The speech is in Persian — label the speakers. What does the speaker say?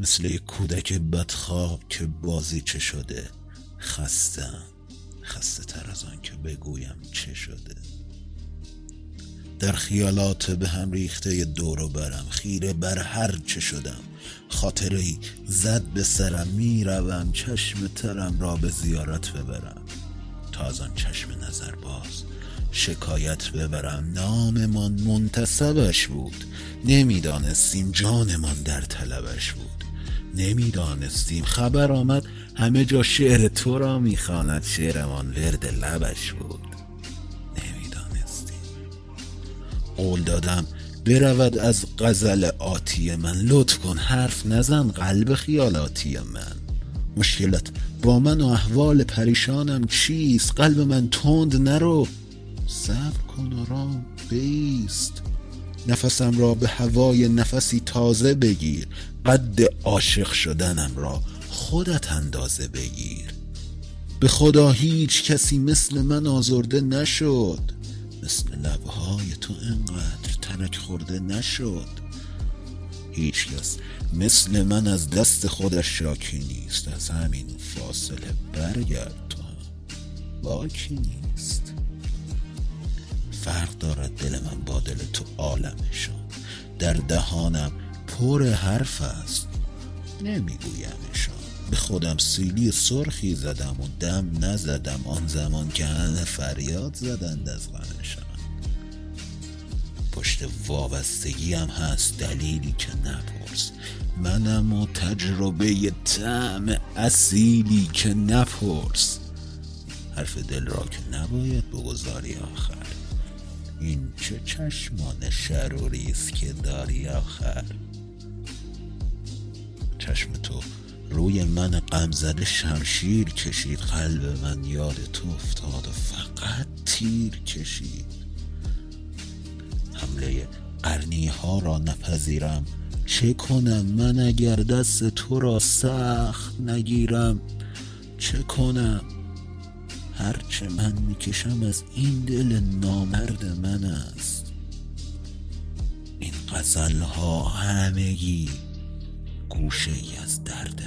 Speaker 1: مثل یک کودک بدخواب که بازی چه شده. خستم. خسته تر از آن که بگویم چه شده. در خیالات به هم ریخته دور و برم. خیره بر هر چه شدم. خاطره زد به سرم. می‌روم چشم ترم را به زیارت ببرم. تا از آن چشم نظر باز شکایت ببرم. ناممان منتصبش بود. نمی‌دانستیم جانمان در طلبش بود. نمی‌دانستیم. خبر آمد همه جا شعر تو را می‌خواند. شعرمان ورد لبش بود. نمی‌دانستیم. قول دادم برود از غزل آتی من. لطف کن حرف نزن قلب خیالاتی من. مشکلت با من و احوال پریشانم چیست؟ قلب من تند نرو. صبر کن و رام بیست. نفسم را به هوای نفسی تازه بگیر. قد عاشق شدنم را خودت اندازه بگیر. به خدا هیچ کسی مثل من آزرده نشد. مثل لبهای تو انقدر ترک خورده نشد. هیچ کس مثل من از دست خودش شاکی نیست. از همین فاصله برگرد تو باکی نیست. فرق دارد دل من با دل تو عالمشان. در دهانم پر حرف است نمیگویمشان. به خودم سیلی سرخی زدم و دم نزدم آن زمان که همه فریاد زدند از غمشان. پشت وابستگی هم هست دلیلی که نپرس. منم و تجربه تعم اصیلی که نپرس. حرف دل را که نباید بگذاری آخر. این چه چشمان شروری است که داری آخر؟ چشم تو روی من غمزده شمشیر کشید قلب من یاد تو افتاد و فقط تیر کشید. حمله قرنی ها را نپذیرم. چه کنم من اگر دست تو را سخت نگیرم؟ چه کنم؟ هرچه من می‌کشم از این دل نامرد من است. این غزل ها همگی گوشه ای از درد